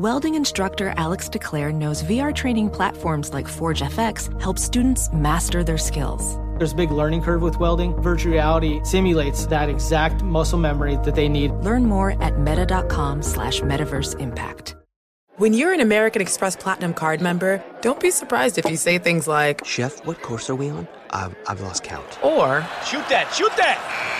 Welding instructor Alex DeClaire knows VR training platforms like Forge FX help students master their skills. There's a big learning curve with welding. Virtual reality simulates that exact muscle memory that they need. Learn more at meta.com slash metaverse impact. When you're an American Express Platinum card member, don't be surprised if you say things like, Chef, what course are we on? I've, I've lost count. Or, Shoot that, shoot that!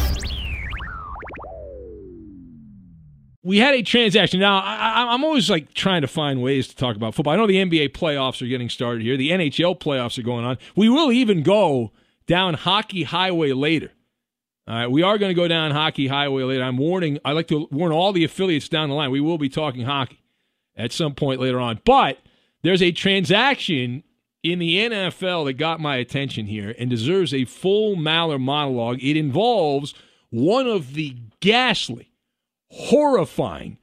We had a transaction. Now, I, am always like trying to find ways to talk about football. I know the NBA playoffs are getting started here. The NHL playoffs are going on. We will even go down Hockey Highway later. All right, we are going to go down Hockey Highway later. I'm warning. I like to warn all the affiliates down the line. We will be talking hockey at some point later on. But there's a transaction in the NFL that got my attention here and deserves a full Maller monologue. It involves one of the ghastly horrifying,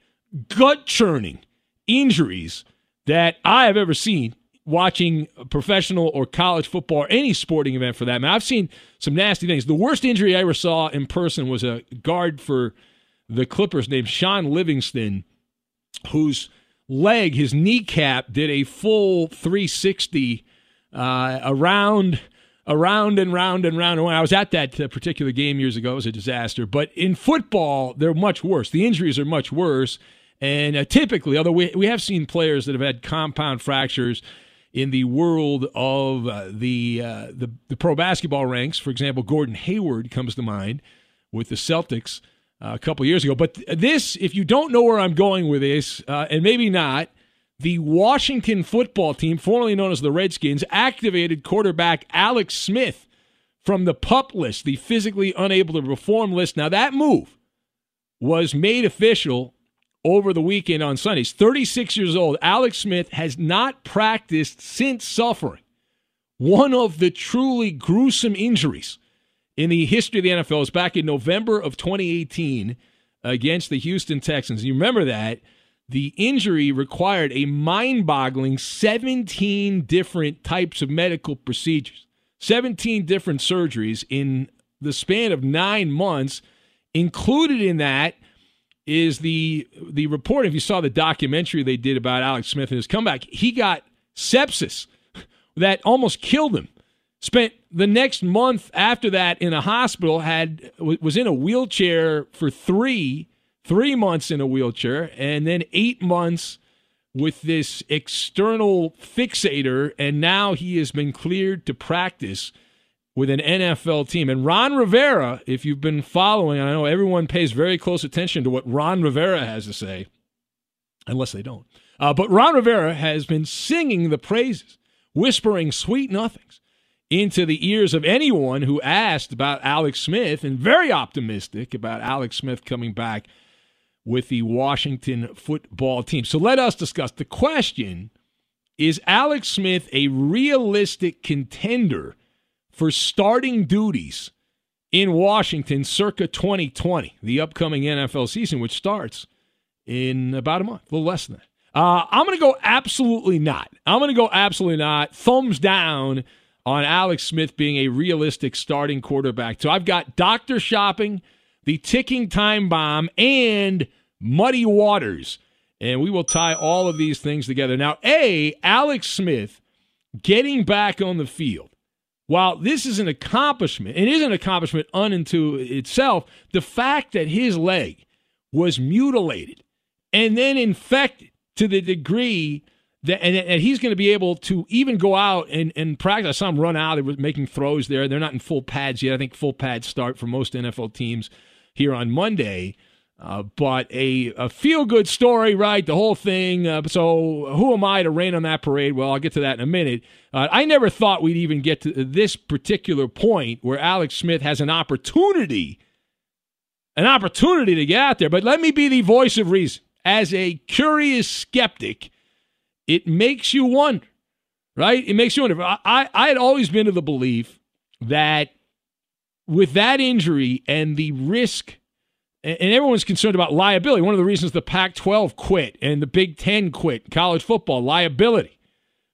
gut churning injuries that I have ever seen watching professional or college football or any sporting event for that. Matter. I've seen some nasty things. The worst injury I ever saw in person was a guard for the Clippers named Shaun Livingston, whose leg, his kneecap, did a full 360 uh, around around and round and round round. I was at that particular game years ago. It was a disaster. But in football, they're much worse. The injuries are much worse. And uh, typically, although we, we have seen players that have had compound fractures in the world of uh, the, uh, the the pro basketball ranks, for example, Gordon Hayward comes to mind with the Celtics uh, a couple years ago. But this, if you don't know where I'm going with this, uh, and maybe not, the Washington football team, formerly known as the Redskins, activated quarterback Alex Smith from the pup list, the physically unable to perform list. Now, that move was made official over the weekend on Sundays. 36 years old, Alex Smith has not practiced since suffering one of the truly gruesome injuries in the history of the NFL. It was back in November of 2018 against the Houston Texans. You remember that? The injury required a mind boggling 17 different types of medical procedures, 17 different surgeries in the span of nine months. Included in that is the the report. If you saw the documentary they did about Alex Smith and his comeback, he got sepsis that almost killed him. Spent the next month after that in a hospital. Had was in a wheelchair for three three months in a wheelchair, and then eight months with this external fixator, and now he has been cleared to practice with an NFL team. And Ron Rivera, if you've been following, I know everyone pays very close attention to what Ron Rivera has to say, unless they don't. Uh, but Ron Rivera has been singing the praises, whispering sweet nothings into the ears of anyone who asked about Alex Smith and very optimistic about Alex Smith coming back with the Washington football team. So let us discuss the question is Alex Smith a realistic contender for starting duties in Washington circa 2020, the upcoming NFL season, which starts in about a month, a little less than that. Uh, I'm going to go absolutely not. I'm going to go absolutely not. Thumbs down on Alex Smith being a realistic starting quarterback. So I've got doctor shopping, the ticking time bomb, and muddy waters. And we will tie all of these things together. Now, A, Alex Smith getting back on the field while this is an accomplishment, it is an accomplishment unto itself, the fact that his leg was mutilated and then infected to the degree that and, and he's going to be able to even go out and, and practice. I saw him run out. They were making throws there. They're not in full pads yet. I think full pads start for most NFL teams here on Monday. Uh, but a, a feel good story, right? The whole thing. Uh, so, who am I to rain on that parade? Well, I'll get to that in a minute. Uh, I never thought we'd even get to this particular point where Alex Smith has an opportunity, an opportunity to get out there. But let me be the voice of reason. As a curious skeptic, it makes you wonder, right? It makes you wonder. I, I had always been of the belief that with that injury and the risk and everyone's concerned about liability. One of the reasons the Pac 12 quit and the Big Ten quit college football, liability.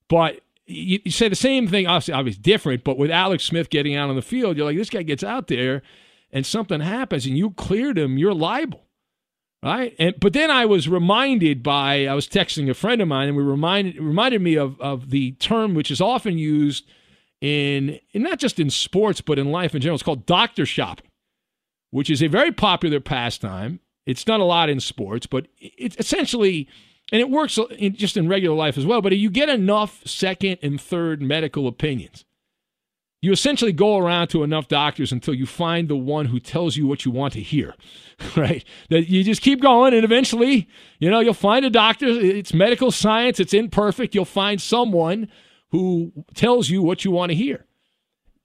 But you, you, say the same thing, obviously, obviously different, but with Alex Smith getting out on the field, you're like, this guy gets out there and something happens and you cleared him, you're liable. Right? And but then I was reminded by I was texting a friend of mine and we reminded reminded me of, of the term which is often used in, in not just in sports but in life in general. It's called doctor shopping which is a very popular pastime. It's done a lot in sports, but it's essentially, and it works in, just in regular life as well. But you get enough second and third medical opinions. You essentially go around to enough doctors until you find the one who tells you what you want to hear, right? That you just keep going, and eventually, you know, you'll find a doctor. It's medical science, it's imperfect. You'll find someone who tells you what you want to hear.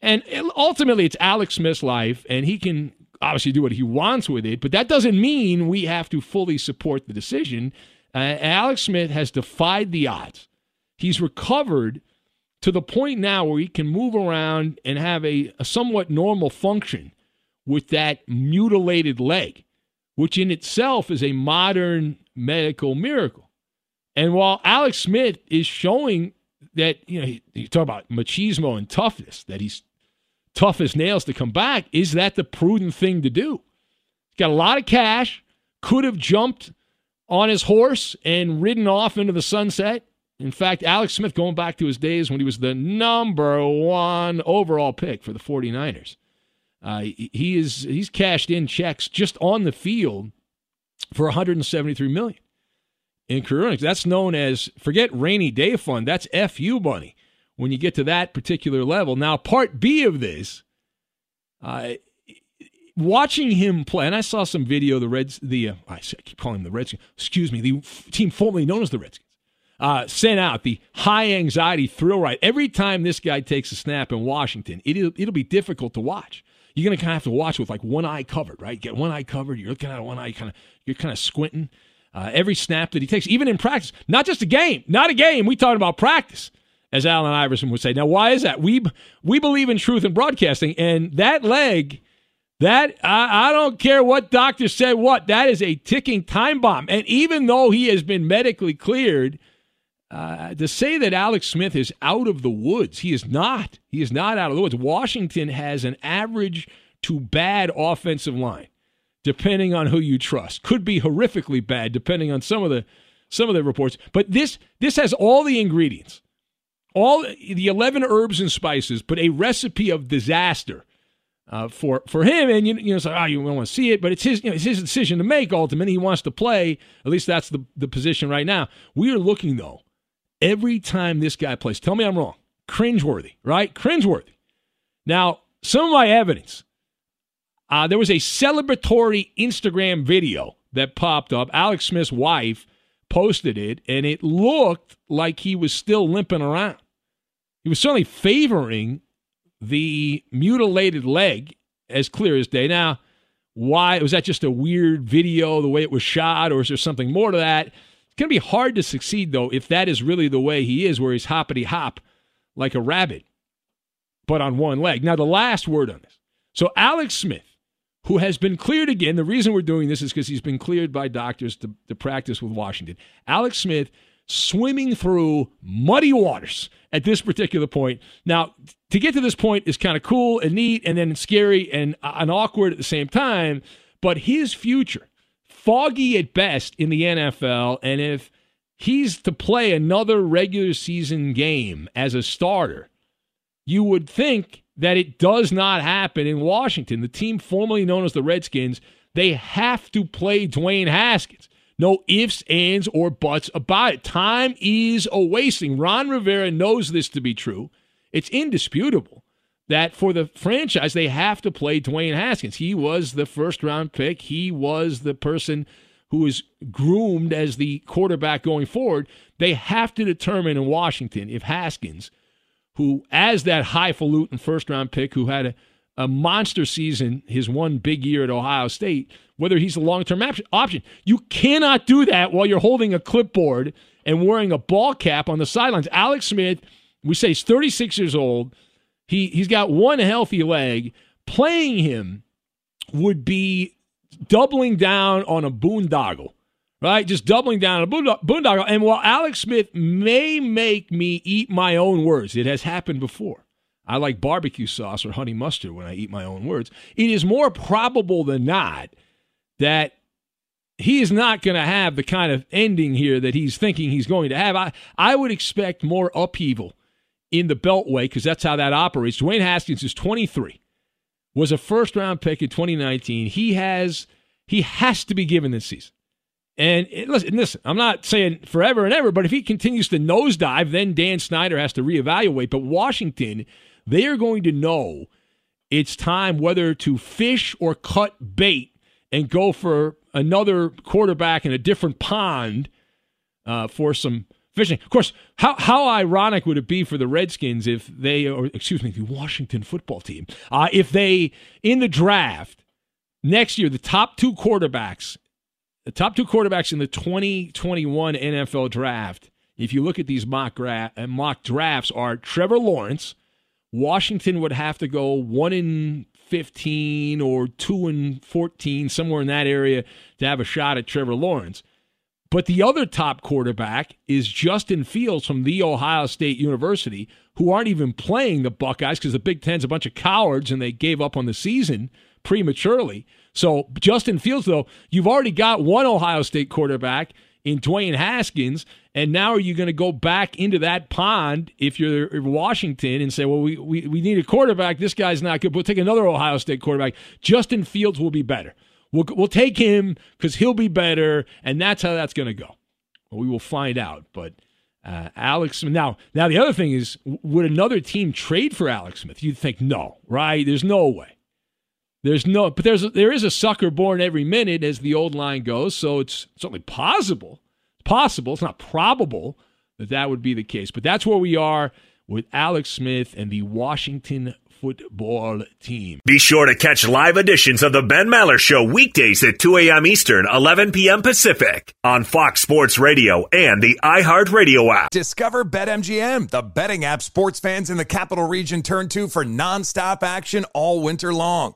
And ultimately, it's Alex Smith's life, and he can obviously do what he wants with it, but that doesn't mean we have to fully support the decision. Uh, Alex Smith has defied the odds. He's recovered to the point now where he can move around and have a, a somewhat normal function with that mutilated leg, which in itself is a modern medical miracle. And while Alex Smith is showing that, you know, you talk about machismo and toughness, that he's tough as nails to come back. Is that the prudent thing to do? Got a lot of cash, could have jumped on his horse and ridden off into the sunset. In fact, Alex Smith, going back to his days when he was the number one overall pick for the 49ers, uh, he is he's cashed in checks just on the field for 173 million in career earnings. That's known as forget rainy day fund. That's FU money when you get to that particular level. Now, part B of this, uh, watching him play, and I saw some video the Reds, the uh, I keep calling them the Redskins. Excuse me, the team formerly known as the Redskins. Uh, sent out the high anxiety thrill ride. Every time this guy takes a snap in Washington, it'll, it'll be difficult to watch. You're to kind of have to watch with like one eye covered, right? Get one eye covered. You're looking at one eye, kind of, you're kind of squinting. Uh, every snap that he takes, even in practice, not just a game, not a game. We talking about practice as Allen Iverson would say. Now, why is that? We we believe in truth in broadcasting, and that leg, that I, I don't care what doctor said what, that is a ticking time bomb. And even though he has been medically cleared, uh, to say that Alex Smith is out of the woods, he is not. He is not out of the woods. Washington has an average to bad offensive line, depending on who you trust. Could be horrifically bad, depending on some of the some of the reports. But this this has all the ingredients all the 11 herbs and spices, but a recipe of disaster uh, for for him. And you, you know, it's like, oh, you don't want to see it, but it's his you know, it's his decision to make. Ultimately, he wants to play. At least that's the the position right now. We are looking though every time this guy plays. Tell me I'm wrong. Cringeworthy, right? Cringeworthy. Now, some of my evidence. Uh, there was a celebratory Instagram video that popped up. Alex Smith's wife posted it, and it looked like he was still limping around. He was certainly favoring the mutilated leg as clear as day. Now, why was that just a weird video, the way it was shot, or is there something more to that? It's going to be hard to succeed, though, if that is really the way he is, where he's hoppity hop like a rabbit, but on one leg. Now, the last word on this. So, Alex Smith who has been cleared again. The reason we're doing this is because he's been cleared by doctors to, to practice with Washington. Alex Smith swimming through muddy waters at this particular point. Now, to get to this point is kind of cool and neat and then scary and, uh, and awkward at the same time, but his future, foggy at best in the NFL, and if he's to play another regular season game as a starter, you would think that it does not happen in Washington. The team formerly known as the Redskins, they have to play Dwayne Haskins. No ifs, ands, or buts about it. Time is a wasting. Ron Rivera knows this to be true. It's indisputable that for the franchise, they have to play Dwayne Haskins. He was the first round pick, he was the person who is groomed as the quarterback going forward. They have to determine in Washington if Haskins who, as that highfalutin first round pick who had a, a monster season, his one big year at Ohio State, whether he's a long term option. You cannot do that while you're holding a clipboard and wearing a ball cap on the sidelines. Alex Smith, we say he's 36 years old. He, he's got one healthy leg. Playing him would be doubling down on a boondoggle right? Just doubling down on a boondoggle. And while Alex Smith may make me eat my own words, it has happened before. I like barbecue sauce or honey mustard when I eat my own words. It is more probable than not that he is not going to have the kind of ending here that he's thinking he's going to have. I, I would expect more upheaval in the Beltway because that's how that operates. Dwayne Haskins is 23, was a first round pick in 2019. He has he has to be given this season. And listen, listen, I'm not saying forever and ever, but if he continues to nosedive, then Dan Snyder has to reevaluate. But Washington, they are going to know it's time whether to fish or cut bait and go for another quarterback in a different pond uh, for some fishing. Of course, how how ironic would it be for the Redskins if they, or excuse me, the Washington football team, uh, if they in the draft next year the top two quarterbacks the top two quarterbacks in the 2021 NFL draft, if you look at these mock, gra- uh, mock drafts, are Trevor Lawrence. Washington would have to go 1 in 15 or 2 in 14, somewhere in that area, to have a shot at Trevor Lawrence. But the other top quarterback is Justin Fields from The Ohio State University, who aren't even playing the Buckeyes because the Big Ten's a bunch of cowards and they gave up on the season prematurely. So, Justin Fields, though, you've already got one Ohio State quarterback in Dwayne Haskins, and now are you going to go back into that pond if you're Washington and say, well, we, we, we need a quarterback. This guy's not good. We'll take another Ohio State quarterback. Justin Fields will be better. We'll, we'll take him because he'll be better, and that's how that's going to go. Well, we will find out. But uh, Alex now, now the other thing is, would another team trade for Alex Smith? You'd think no, right? There's no way. There's no, but there's there is a sucker born every minute, as the old line goes. So it's certainly possible, possible. It's not probable that that would be the case, but that's where we are with Alex Smith and the Washington football team. Be sure to catch live editions of the Ben Maller Show weekdays at 2 a.m. Eastern, 11 p.m. Pacific on Fox Sports Radio and the iHeartRadio app. Discover BetMGM, the betting app sports fans in the capital region turn to for nonstop action all winter long.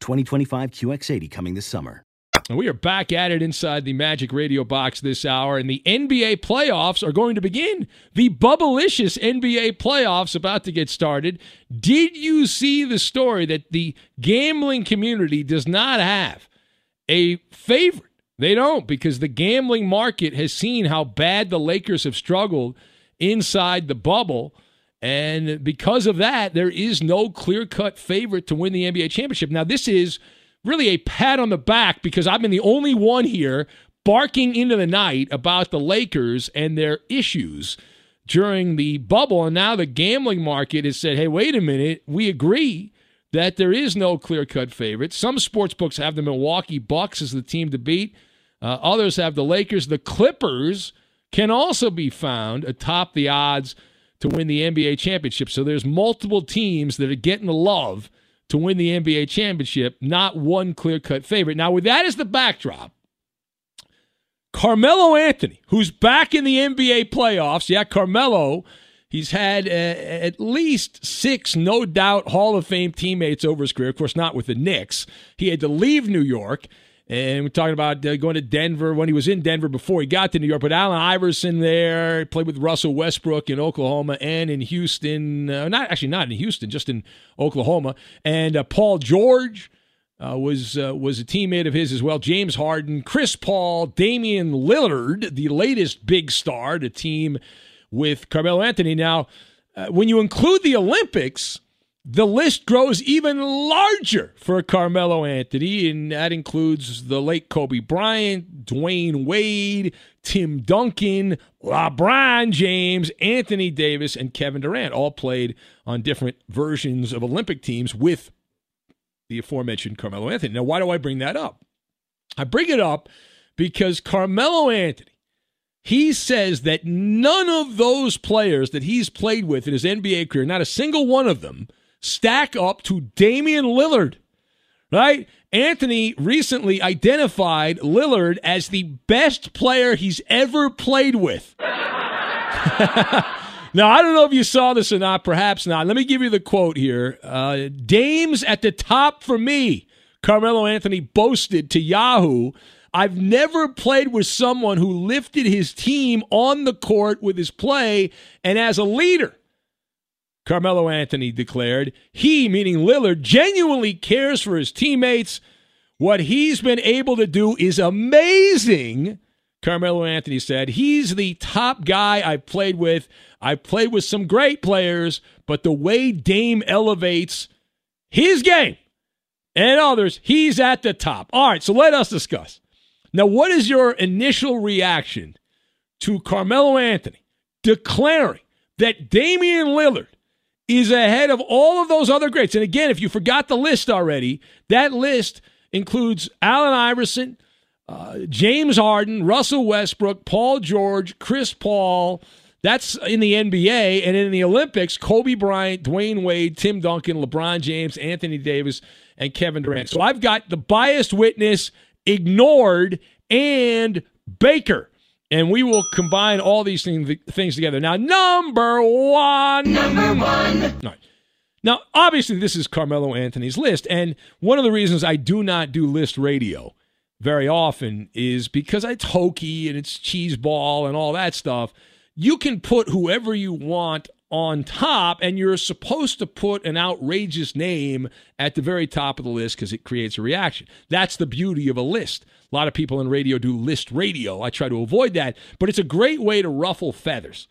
2025 QX80 coming this summer. And we are back at it inside the Magic Radio box this hour, and the NBA playoffs are going to begin. The bubblicious NBA playoffs about to get started. Did you see the story that the gambling community does not have a favorite? They don't because the gambling market has seen how bad the Lakers have struggled inside the bubble. And because of that, there is no clear cut favorite to win the NBA championship. Now, this is really a pat on the back because I've been the only one here barking into the night about the Lakers and their issues during the bubble. And now the gambling market has said, hey, wait a minute, we agree that there is no clear cut favorite. Some sports books have the Milwaukee Bucks as the team to beat, uh, others have the Lakers. The Clippers can also be found atop the odds to win the NBA championship. So there's multiple teams that are getting the love to win the NBA championship, not one clear cut favorite. Now, with that as the backdrop, Carmelo Anthony, who's back in the NBA playoffs, yeah, Carmelo, he's had uh, at least six, no doubt, Hall of Fame teammates over his career. Of course, not with the Knicks. He had to leave New York And we're talking about uh, going to Denver when he was in Denver before he got to New York. But Allen Iverson there played with Russell Westbrook in Oklahoma and in Houston. Uh, not actually not in Houston, just in Oklahoma. And uh, Paul George uh, was uh, was a teammate of his as well. James Harden, Chris Paul, Damian Lillard, the latest big star to team with Carmelo Anthony. Now, uh, when you include the Olympics the list grows even larger for Carmelo Anthony, and that includes the late Kobe Bryant, Dwyane Wade, Tim Duncan, LeBron James, Anthony Davis, and Kevin Durant all played on different versions of Olympic teams with the aforementioned Carmelo Anthony. Now, why do I bring that up? I bring it up because Carmelo Anthony, he says that none of those players that he's played with in his NBA career, not a single one of them, stack up to Damian Lillard, right? Anthony recently identified Lillard as the best player he's ever played with. now, I don't know if you saw this or not, perhaps not. Let me give you the quote here. Uh, Dame's at the top for me, Carmelo Anthony boasted to Yahoo. I've never played with someone who lifted his team on the court with his play and as a leader. Carmelo Anthony declared. He, meaning Lillard, genuinely cares for his teammates. What he's been able to do is amazing. Carmelo Anthony said, He's the top guy I've played with. I've played with some great players, but the way Dame elevates his game and others, he's at the top. All right, so let us discuss. Now, what is your initial reaction to Carmelo Anthony declaring that Damian Lillard is ahead of all of those other greats. And again, if you forgot the list already, that list includes Allen Iverson, uh, James Harden, Russell Westbrook, Paul George, Chris Paul. That's in the NBA. And in the Olympics, Kobe Bryant, Dwyane Wade, Tim Duncan, LeBron James, Anthony Davis, and Kevin Durant. So I've got the biased witness ignored and Baker and we will combine all these things, things together. Now, number one. Number one. All right. Now, obviously, this is Carmelo Anthony's list. And one of the reasons I do not do list radio very often is because it's hokey and it's cheeseball and all that stuff. You can put whoever you want on top, and you're supposed to put an outrageous name at the very top of the list because it creates a reaction. That's the beauty of a list. A lot of people in radio do list radio. I try to avoid that, but it's a great way to ruffle feathers,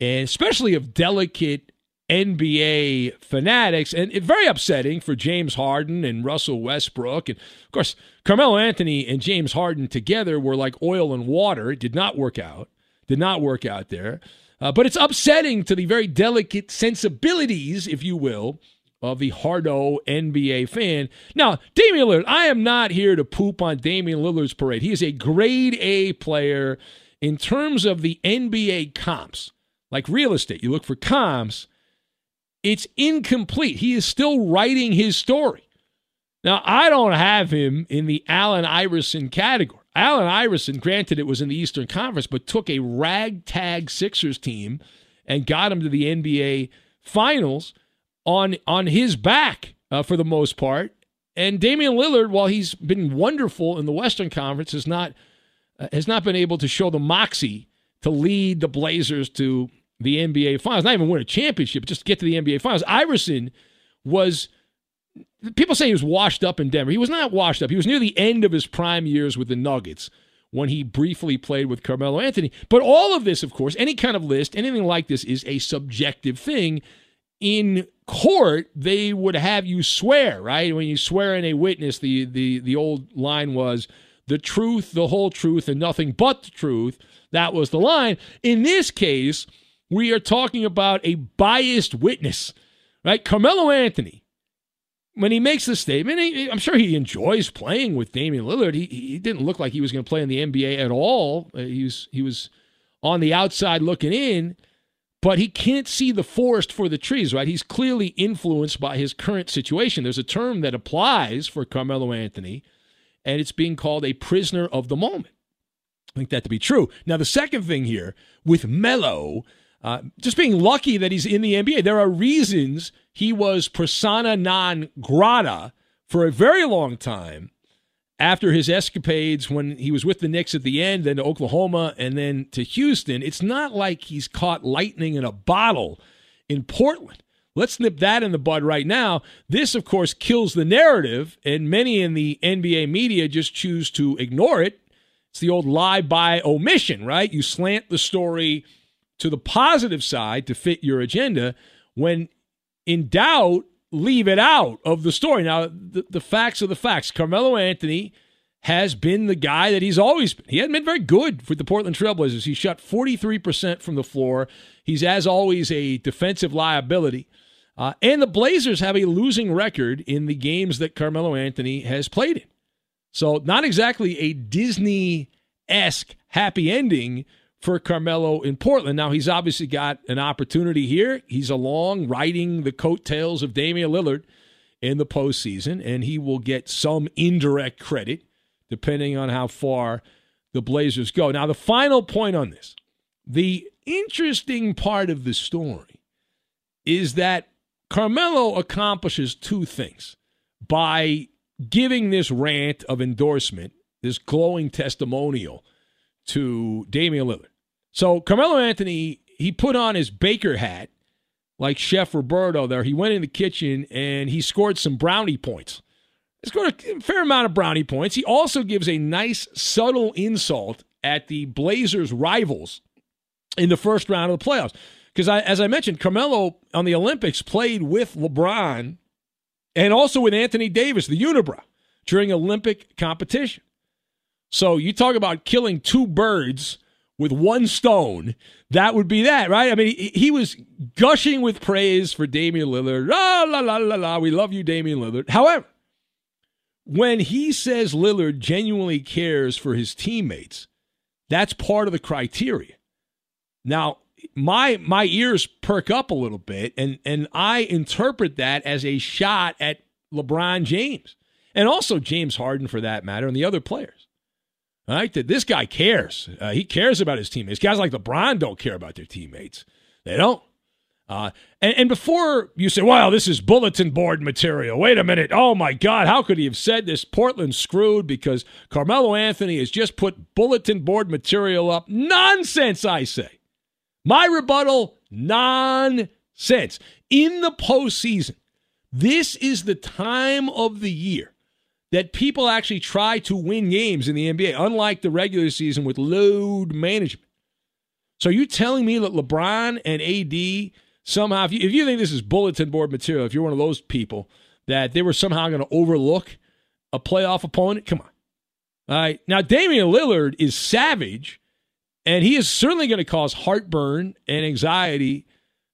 and especially of delicate NBA fanatics, and very upsetting for James Harden and Russell Westbrook. And of course, Carmelo Anthony and James Harden together were like oil and water. It did not work out. Did not work out there. Uh, but it's upsetting to the very delicate sensibilities, if you will, of the hardo NBA fan. Now, Damian Lillard, I am not here to poop on Damian Lillard's parade. He is a grade A player in terms of the NBA comps. Like real estate, you look for comps, it's incomplete. He is still writing his story. Now, I don't have him in the Allen Iverson category. Allen Iverson, granted it was in the Eastern Conference, but took a ragtag Sixers team and got him to the NBA Finals on on his back uh, for the most part. And Damian Lillard, while he's been wonderful in the Western Conference, has not uh, has not been able to show the moxie to lead the Blazers to the NBA Finals. Not even win a championship, just get to the NBA Finals. Iverson was people say he was washed up in Denver. He was not washed up. He was near the end of his prime years with the Nuggets when he briefly played with Carmelo Anthony. But all of this, of course, any kind of list, anything like this is a subjective thing in court, they would have you swear, right? When you swear in a witness, the the the old line was the truth, the whole truth, and nothing but the truth. That was the line. In this case, we are talking about a biased witness, right? Carmelo Anthony, when he makes the statement, he, I'm sure he enjoys playing with Damian Lillard. He, he didn't look like he was going to play in the NBA at all. Uh, he was he was on the outside looking in but he can't see the forest for the trees, right? He's clearly influenced by his current situation. There's a term that applies for Carmelo Anthony, and it's being called a prisoner of the moment. I think that to be true. Now, the second thing here with Melo, uh, just being lucky that he's in the NBA, there are reasons he was persona non grata for a very long time after his escapades when he was with the Knicks at the end, then to Oklahoma, and then to Houston, it's not like he's caught lightning in a bottle in Portland. Let's nip that in the bud right now. This, of course, kills the narrative, and many in the NBA media just choose to ignore it. It's the old lie by omission, right? You slant the story to the positive side to fit your agenda. When in doubt, leave it out of the story. Now, the, the facts are the facts. Carmelo Anthony has been the guy that he's always been. He hasn't been very good for the Portland Trailblazers. He shot 43% from the floor. He's, as always, a defensive liability. Uh, and the Blazers have a losing record in the games that Carmelo Anthony has played in. So, not exactly a Disney esque happy ending for Carmelo in Portland. Now, he's obviously got an opportunity here. He's along riding the coattails of Damian Lillard in the postseason, and he will get some indirect credit depending on how far the Blazers go. Now, the final point on this the interesting part of the story is that Carmelo accomplishes two things by giving this rant of endorsement, this glowing testimonial to Damian Lillard. So Carmelo Anthony, he put on his baker hat like Chef Roberto there. He went in the kitchen and he scored some brownie points. He scored a fair amount of brownie points. He also gives a nice, subtle insult at the Blazers' rivals in the first round of the playoffs. Because as I mentioned, Carmelo on the Olympics played with LeBron and also with Anthony Davis, the unibrow, during Olympic competition. So you talk about killing two birds with one stone. That would be that, right? I mean, he was gushing with praise for Damian Lillard. La, la, la, la, la. We love you, Damian Lillard. However, when he says Lillard genuinely cares for his teammates, that's part of the criteria. Now, my my ears perk up a little bit and and I interpret that as a shot at LeBron James and also James Harden for that matter and the other players. Right, that this guy cares. Uh, he cares about his teammates. Guys like LeBron don't care about their teammates. They don't. Uh, and, and before you say, "Wow, this is bulletin board material," wait a minute. Oh my God, how could he have said this? Portland screwed because Carmelo Anthony has just put bulletin board material up. Nonsense, I say. My rebuttal: nonsense. In the postseason, this is the time of the year that people actually try to win games in the NBA, unlike the regular season with load management. So you telling me that LeBron and AD somehow, if you, if you think this is bulletin board material, if you're one of those people, that they were somehow going to overlook a playoff opponent, come on. All right. Now, Damian Lillard is savage, and he is certainly going to cause heartburn and anxiety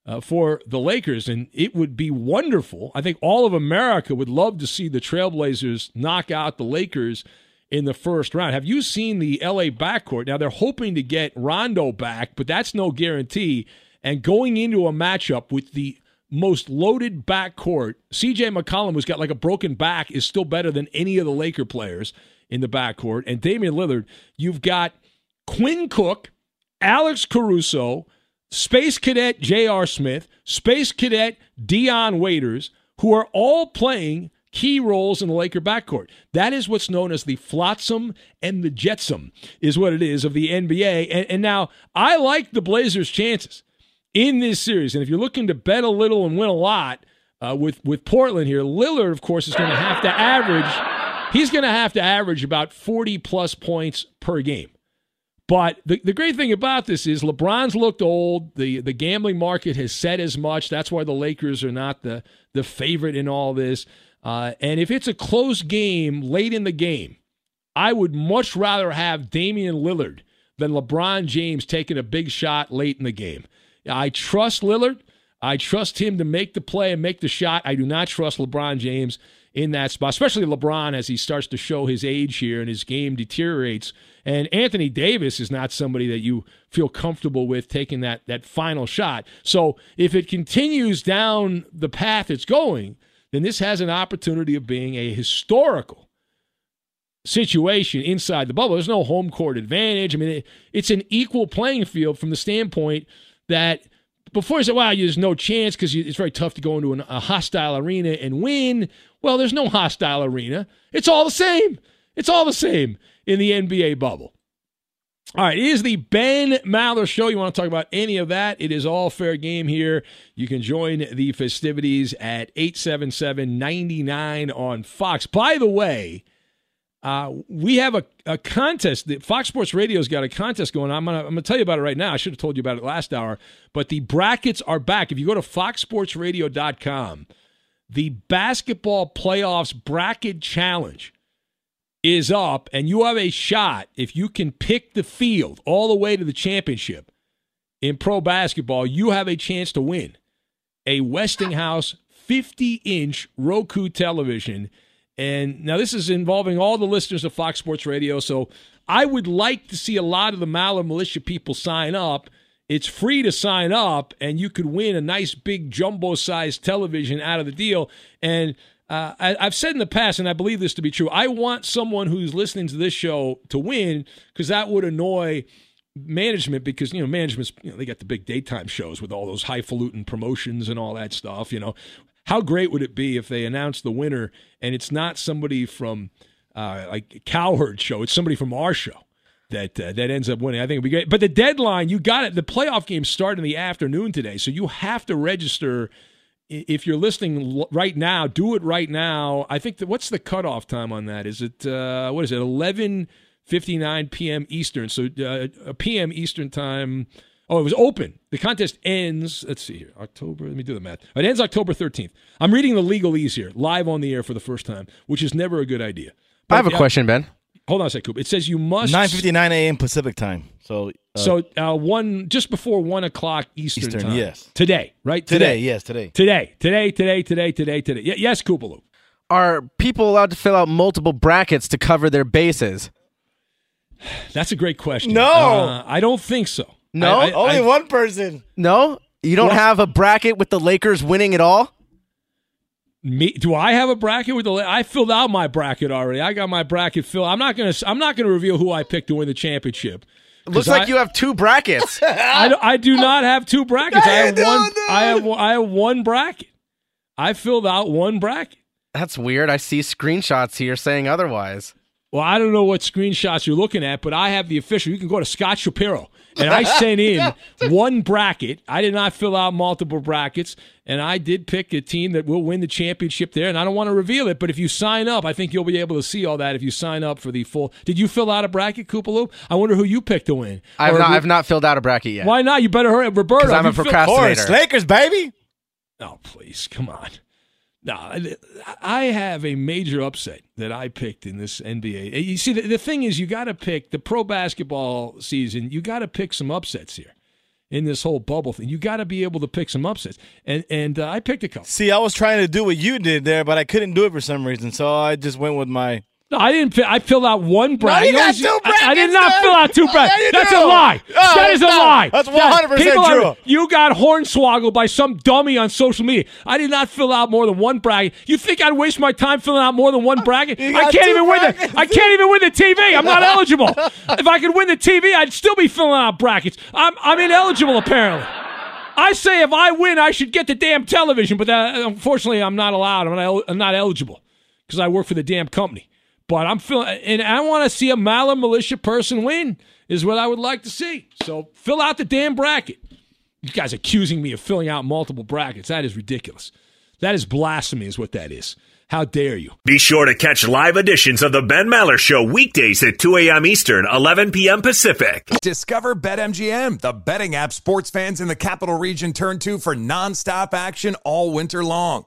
uh, for the Lakers, and it would be wonderful. I think all of America would love to see the Trailblazers knock out the Lakers in the first round. Have you seen the LA backcourt? Now they're hoping to get Rondo back, but that's no guarantee. And going into a matchup with the most loaded backcourt, CJ McCollum, who's got like a broken back, is still better than any of the Laker players in the backcourt. And Damian Lillard, you've got Quinn Cook, Alex Caruso, Space Cadet J.R. Smith, Space Cadet Dion Waiters, who are all playing key roles in the Laker backcourt. That is what's known as the flotsam and the jetsam, is what it is of the NBA. And, and now I like the Blazers' chances in this series. And if you're looking to bet a little and win a lot uh, with with Portland here, Lillard, of course, is going to have to average. He's going to have to average about 40 plus points per game. But the, the great thing about this is LeBron's looked old. The the gambling market has said as much. That's why the Lakers are not the, the favorite in all this. Uh, and if it's a close game late in the game, I would much rather have Damian Lillard than LeBron James taking a big shot late in the game. I trust Lillard. I trust him to make the play and make the shot. I do not trust LeBron James in that spot, especially LeBron as he starts to show his age here and his game deteriorates and Anthony Davis is not somebody that you feel comfortable with taking that that final shot. So if it continues down the path it's going, then this has an opportunity of being a historical situation inside the bubble. There's no home court advantage. I mean, it, it's an equal playing field from the standpoint that before you say, wow, there's no chance because it's very tough to go into an, a hostile arena and win. Well, there's no hostile arena. It's all the same. It's all the same in the NBA bubble. All right, it is the Ben Maller Show. You want to talk about any of that? It is all fair game here. You can join the festivities at 877 99 on Fox. By the way, uh, we have a, a contest. The Fox Sports Radio's got a contest going on. I'm going I'm to tell you about it right now. I should have told you about it last hour. But the brackets are back. If you go to foxsportsradio.com, the basketball playoffs bracket challenge is up, and you have a shot if you can pick the field all the way to the championship in pro basketball. You have a chance to win a Westinghouse 50 inch Roku television. And now this is involving all the listeners of Fox Sports Radio. So I would like to see a lot of the Maller Militia people sign up. It's free to sign up, and you could win a nice big jumbo sized television out of the deal. And uh, I, have said in the past, and I believe this to be true, I want someone who's listening to this show to win because that would annoy management because you know management's you know, they got the big daytime shows with all those highfalutin promotions and all that stuff you know. How great would it be if they announced the winner and it's not somebody from uh, like cowherd show it's somebody from our show that uh, that ends up winning. I think it'd be great. But the deadline you got it. The playoff games start in the afternoon today so you have to register if you're listening right now, do it right now. I think that what's the cutoff time on that? Is it uh, what is it? Eleven fifty nine p.m. Eastern. So uh, a p.m. Eastern time. Oh, it was open. The contest ends. Let's see here. October. Let me do the math. It ends October thirteenth. I'm reading the legalese here, live on the air for the first time, which is never a good idea. But, I have a yeah, question, Ben. Hold on a second, Coop. It says you must 9:59 a.m. Pacific time. So so uh, one just before one o'clock Eastern, Eastern time. Yes. Today, right? Today. today. yes, today. Today, today, today, today, today, today. Y- yes, Koopaloo. Are people allowed to fill out multiple brackets to cover their bases? That's a great question. No, uh, I don't think so. No, I, I, only I, one person. No, you don't have a bracket with the Lakers winning it all. Me, do I have a bracket with the? I filled out my bracket already. I got my bracket filled. I'm not gonna. I'm not gonna reveal who I picked to win the championship. Looks like I, you have two brackets. I, I do not have two brackets. I have one. I have I have one bracket. I filled out one bracket. That's weird. I see screenshots here saying otherwise. Well, I don't know what screenshots you're looking at, but I have the official. You can go to Scott Shapiro and I sent in one bracket. I did not fill out multiple brackets, and I did pick a team that will win the championship there. And I don't want to reveal it, but if you sign up, I think you'll be able to see all that if you sign up for the full. Did you fill out a bracket, Koopaloo? I wonder who you picked to win. I've not. I've not filled out a bracket yet. Why not? You better hurry, Roberto. I'm a procrastinator. Fill- Lakers, baby. Oh, please, come on. No, I have a major upset that I picked in this NBA. You see, the, the thing is, you got to pick the pro basketball season. You got to pick some upsets here in this whole bubble thing. You got to be able to pick some upsets, and and uh, I picked a couple. See, I was trying to do what you did there, but I couldn't do it for some reason, so I just went with my no, I didn't. I filled out one bracket. No, you got two brackets. I, I did not fill out two oh, brackets. Yeah, That's do. a lie. Oh, that is a lie. That's one hundred percent true. Are, you got hornswoggled by some dummy on social media. I did not fill out more than one bracket. You think I'd waste my time filling out more than one bracket? I can't even brackets. win the. I can't even win the TV. I'm not eligible. if I could win the TV, I'd still be filling out brackets. I'm I'm ineligible apparently. I say if I win, I should get the damn television, but that, unfortunately, I'm not allowed. I'm not, I'm not eligible because I work for the damn company. But I'm feeling, and I want to see a Maller militia person win. Is what I would like to see. So fill out the damn bracket. You guys accusing me of filling out multiple brackets. That is ridiculous. That is blasphemy, is what that is. How dare you? Be sure to catch live editions of the Ben Maller Show weekdays at 2 a.m. Eastern, 11 p.m. Pacific. Discover BetMGM, the betting app sports fans in the capital region turn to for nonstop action all winter long.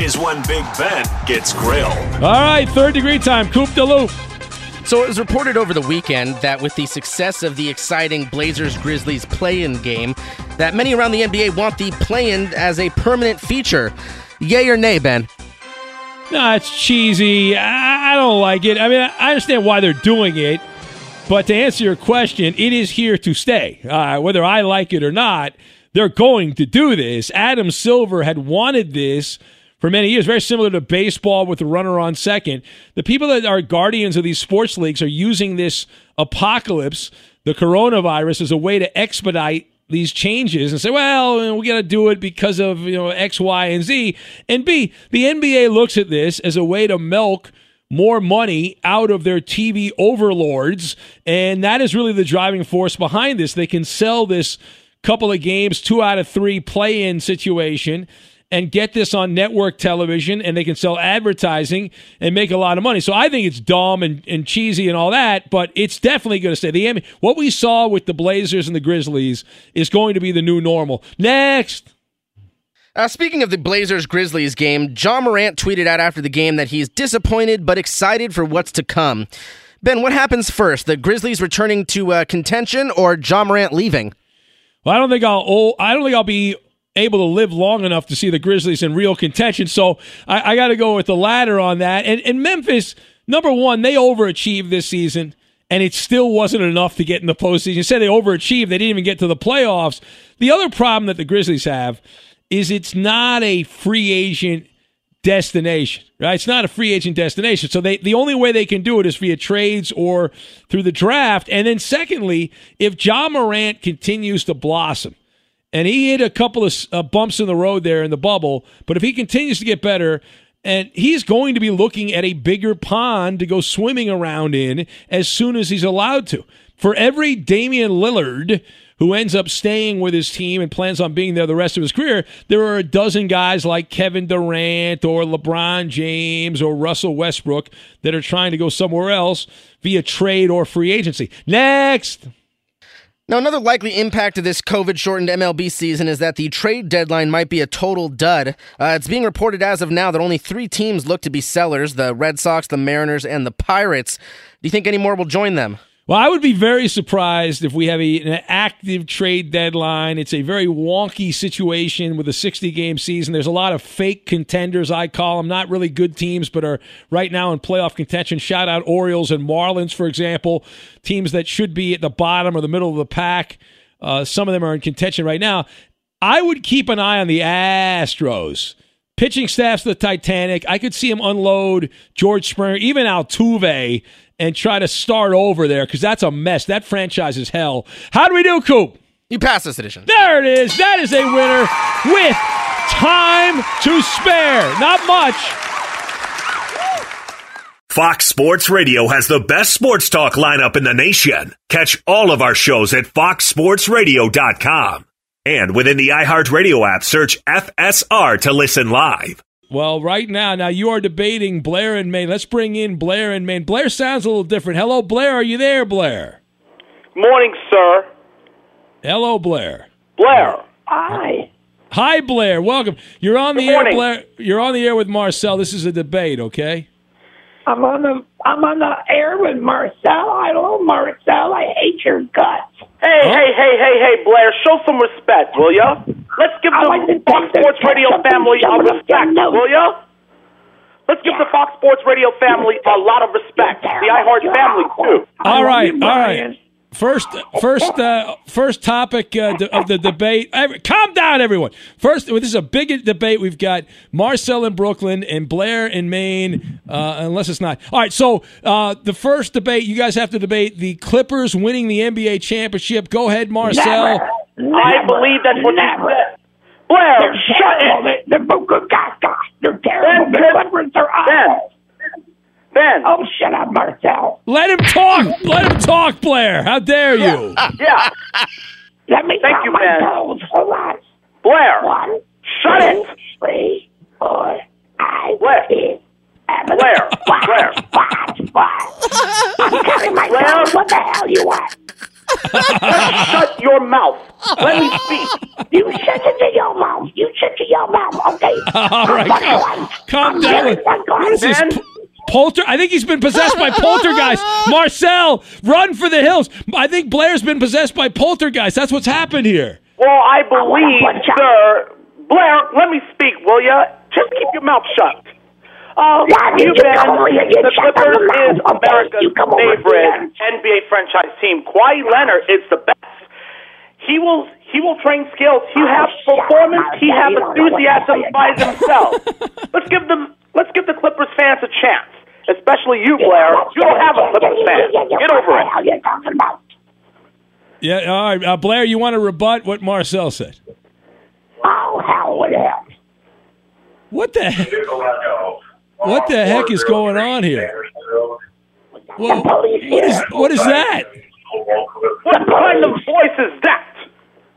is when Big Ben gets grilled. All right, third degree time. Coop de loop. So it was reported over the weekend that with the success of the exciting Blazers Grizzlies play-in game, that many around the NBA want the play-in as a permanent feature. Yay or nay, Ben? No, it's cheesy. I, I don't like it. I mean, I understand why they're doing it, but to answer your question, it is here to stay. Uh, whether I like it or not, they're going to do this. Adam Silver had wanted this for many years, very similar to baseball with the runner on second. The people that are guardians of these sports leagues are using this apocalypse, the coronavirus, as a way to expedite these changes and say, well, we got to do it because of you know X, Y, and Z. And B, the NBA looks at this as a way to milk more money out of their TV overlords, and that is really the driving force behind this. They can sell this couple of games, two out of three play-in situation and get this on network television and they can sell advertising and make a lot of money. So I think it's dumb and, and cheesy and all that, but it's definitely going to stay. The what we saw with the Blazers and the Grizzlies is going to be the new normal. Next. Uh, speaking of the Blazers Grizzlies game, Ja Morant tweeted out after the game that he's disappointed but excited for what's to come. Ben, what happens first? The Grizzlies returning to uh, contention or Ja Morant leaving? Well, I don't think I'll. Oh, I don't think I'll be able to live long enough to see the Grizzlies in real contention. So I, I got to go with the latter on that. And, and Memphis, number one, they overachieved this season, and it still wasn't enough to get in the postseason. You said they overachieved; they didn't even get to the playoffs. The other problem that the Grizzlies have is it's not a free agent destination, right? It's not a free agent destination. So they the only way they can do it is via trades or through the draft. And then secondly, if Ja Morant continues to blossom, and he hit a couple of uh, bumps in the road there in the bubble, but if he continues to get better, And he's going to be looking at a bigger pond to go swimming around in as soon as he's allowed to. For every Damian Lillard who ends up staying with his team and plans on being there the rest of his career, there are a dozen guys like Kevin Durant or LeBron James or Russell Westbrook that are trying to go somewhere else via trade or free agency. Next. Now, another likely impact of this COVID shortened MLB season is that the trade deadline might be a total dud. Uh, it's being reported as of now that only three teams look to be sellers the Red Sox, the Mariners, and the Pirates. Do you think any more will join them? Well, I would be very surprised if we have a, an active trade deadline. It's a very wonky situation with a 60 game season. There's a lot of fake contenders, I call them, not really good teams, but are right now in playoff contention. Shout out Orioles and Marlins, for example, teams that should be at the bottom or the middle of the pack. Uh, some of them are in contention right now. I would keep an eye on the Astros. Pitching staff's the Titanic. I could see him unload George Springer, even Altuve and try to start over there because that's a mess. That franchise is hell. How do we do, Coop? You pass this edition. There it is. That is a winner with time to spare. Not much. Fox Sports Radio has the best sports talk lineup in the nation. Catch all of our shows at foxsportsradio.com. And within the iHeartRadio app, search FSR to listen live. Well, right now, now you are debating Blair and Maine. Let's bring in Blair and Maine. Blair sounds a little different. Hello, Blair. Are you there, Blair? Morning, sir. Hello, Blair. Blair. Hi. Hi, Blair. Welcome. You're on the Good air. Blair. You're on the air with Marcel. This is a debate, okay? I'm on the I'm on the air with Marcel. I love Marcel. I hate your guts. Hey, hey, hey, hey, hey, Blair. Show some respect, will ya? Let's give the like Fox Sports Radio family a shove it respect, will ya? Let's give the Fox Sports Radio family a lot of respect. The iHeart family too. All right, all right. First, first, uh, first topic uh, d- of the debate. Every, calm down, everyone. First, this is a big debate. We've got Marcel in Brooklyn and Blair in Maine, uh, unless it's not. All right. So uh, the first debate, you guys have to debate the Clippers winning the NBA championship. Go ahead, Marcel. I believe that's what you said. Blair, shut it. They're, they're Buka Gaga. Terrible. The Clippers are awful. Ben. Oh, shut up, Marcel. Let him talk. Let him talk, Blair. How dare you? Yeah. Let me Thank count you, my Ben. toes. Hold on. Blair. One, Shut two, it. three, four, five, Blair. six, seven, Blair. five, Blair. five, five. I'm counting my Blair. toes. What the hell you want? Shut your mouth. Let me speak. You shut it to your mouth. You shut to your mouth, okay? All right, calm, calm down. very What is this? Ben? P- Polter? I think he's been possessed by poltergeist. Marcel, run for the hills. I think Blair's been possessed by poltergeist. That's what's happened here. Well, I believe, wanna sir. Blair, let me speak, will you? Just keep your mouth shut. Uh, Yeah, you you Ben, come over here, you the shut Clippers your mouth, is? America's You come favorite NBA franchise team. Kawhi Leonard is the best. He will he will train skills. He has performance. He Marcel. has You don't know what enthusiasm by himself. let's give them let's give the Clippers fans a chance. Especially you, Blair. You don't have a Clippers fan. Get over it. hell you talking about? Yeah, all right. Uh, Blair, you want to rebut what Marcel said? Oh, hell with him. What the heck? What the heck is going on here? Whoa, what is what is that? What kind of voice is that?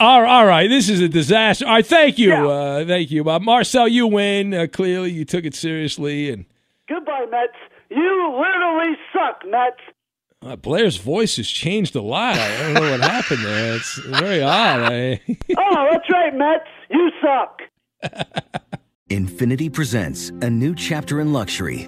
All right, all right, this is a disaster. All right, thank you, uh, thank you, uh, Marcel. You win. Uh, clearly, you took it seriously, and Goodbye, Mets. You literally suck, Mets. uh, Blair's voice has changed a lot. I don't know what happened there. It's very odd. I, Oh, that's right, Mets. You suck. Infiniti presents a new chapter in luxury,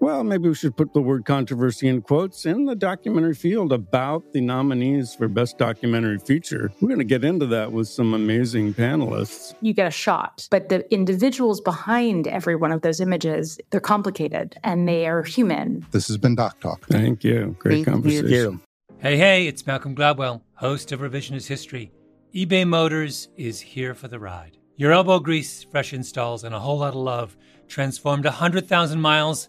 Well, maybe we should put the word controversy in quotes in the documentary field about the nominees for Best Documentary Feature. We're going to get into that with some amazing panelists. You get a shot, but the individuals behind every one of those images, they're complicated and they are human. This has been Doc Talk. Thank you. Great Thank conversation. you. Hey, hey, it's Malcolm Gladwell, host of Revisionist History. eBay Motors is here for the ride. Your elbow grease, fresh installs, and a whole lot of love transformed 100,000 miles